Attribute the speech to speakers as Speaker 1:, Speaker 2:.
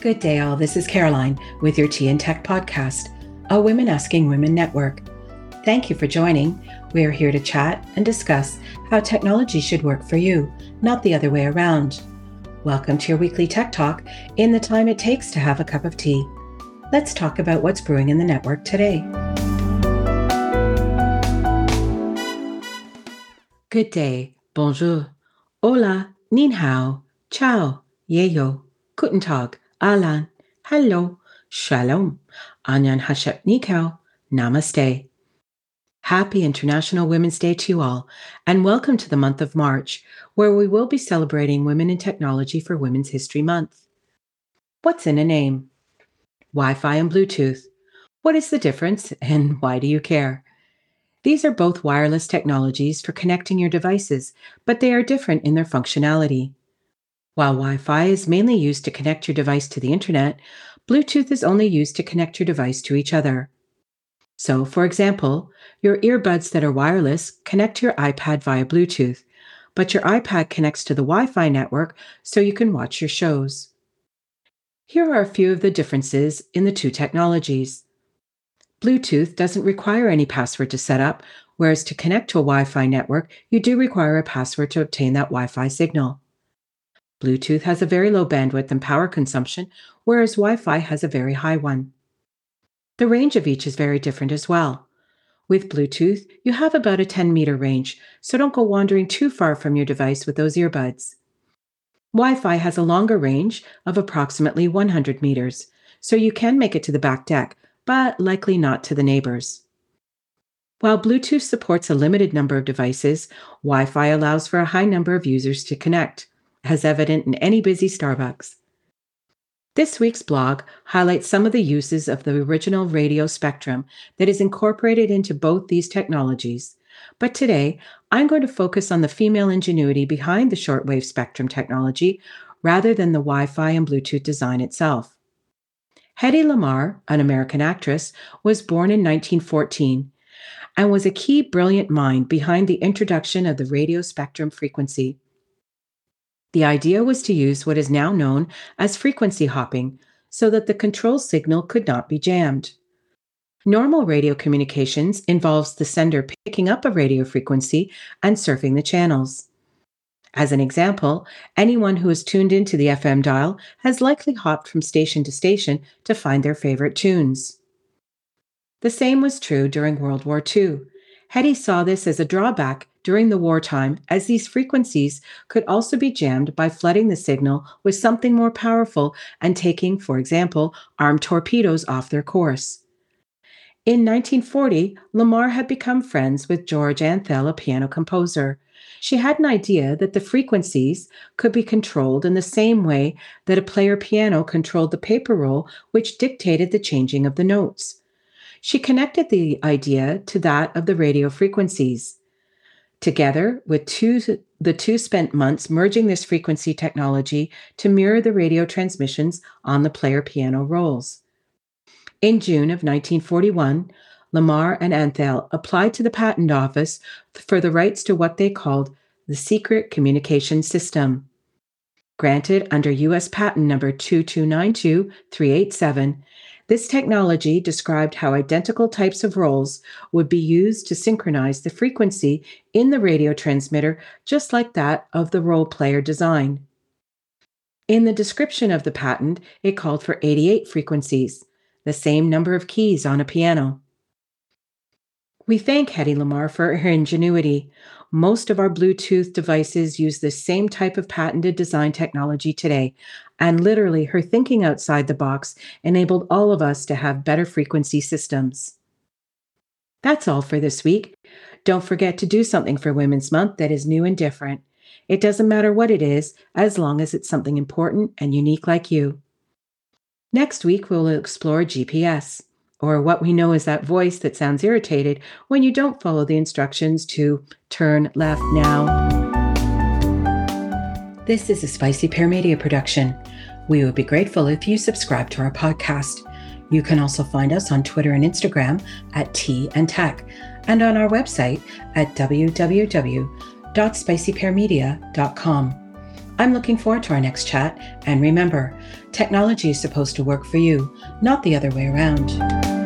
Speaker 1: Good day, all. This is Caroline with your Tea and Tech podcast, a Women Asking Women network. Thank you for joining. We are here to chat and discuss how technology should work for you, not the other way around. Welcome to your weekly tech talk in the time it takes to have a cup of tea. Let's talk about what's brewing in the network today. Good day, bonjour, hola, nin hao, ciao, yeyo, guten tag, alan, hello, shalom, anyan hashep nikao, namaste. Happy International Women's Day to you all, and welcome to the month of March, where we will be celebrating Women in Technology for Women's History Month. What's in a name? Wi Fi and Bluetooth. What is the difference, and why do you care? These are both wireless technologies for connecting your devices, but they are different in their functionality. While Wi Fi is mainly used to connect your device to the internet, Bluetooth is only used to connect your device to each other. So, for example, your earbuds that are wireless connect to your iPad via Bluetooth, but your iPad connects to the Wi Fi network so you can watch your shows. Here are a few of the differences in the two technologies. Bluetooth doesn't require any password to set up, whereas to connect to a Wi Fi network, you do require a password to obtain that Wi Fi signal. Bluetooth has a very low bandwidth and power consumption, whereas Wi Fi has a very high one. The range of each is very different as well. With Bluetooth, you have about a 10 meter range, so don't go wandering too far from your device with those earbuds. Wi Fi has a longer range of approximately 100 meters, so you can make it to the back deck, but likely not to the neighbors. While Bluetooth supports a limited number of devices, Wi Fi allows for a high number of users to connect, as evident in any busy Starbucks. This week's blog highlights some of the uses of the original radio spectrum that is incorporated into both these technologies. But today, I'm going to focus on the female ingenuity behind the shortwave spectrum technology rather than the Wi Fi and Bluetooth design itself. Hedy Lamarr, an American actress, was born in 1914 and was a key brilliant mind behind the introduction of the radio spectrum frequency. The idea was to use what is now known as frequency hopping so that the control signal could not be jammed. Normal radio communications involves the sender picking up a radio frequency and surfing the channels. As an example, anyone who is tuned into the FM dial has likely hopped from station to station to find their favorite tunes. The same was true during World War II. Hedy saw this as a drawback during the wartime, as these frequencies could also be jammed by flooding the signal with something more powerful and taking, for example, armed torpedoes off their course. In 1940, Lamarr had become friends with George Antheil, a piano composer. She had an idea that the frequencies could be controlled in the same way that a player piano controlled the paper roll, which dictated the changing of the notes. She connected the idea to that of the radio frequencies. Together with two, the two spent months merging this frequency technology to mirror the radio transmissions on the player piano rolls. In June of 1941, Lamarr and Antheil applied to the Patent Office for the rights to what they called the Secret Communication System. Granted under U.S. Patent number 2292387, this technology described how identical types of rolls would be used to synchronize the frequency in the radio transmitter, just like that of the roll player design. In the description of the patent, it called for 88 frequencies, the same number of keys on a piano. We thank Hedy Lamarr for her ingenuity. Most of our Bluetooth devices use the same type of patented design technology today, and literally her thinking outside the box enabled all of us to have better frequency systems. That's all for this week. Don't forget to do something for Women's Month that is new and different. It doesn't matter what it is, as long as it's something important and unique like you. Next week, we'll explore GPS or what we know is that voice that sounds irritated when you don't follow the instructions to turn left now. This is a Spicy Pear Media production. We would be grateful if you subscribe to our podcast. You can also find us on Twitter and Instagram at Tea and Tech and on our website at www.spicypearmedia.com. I'm looking forward to our next chat. And remember, technology is supposed to work for you, not the other way around.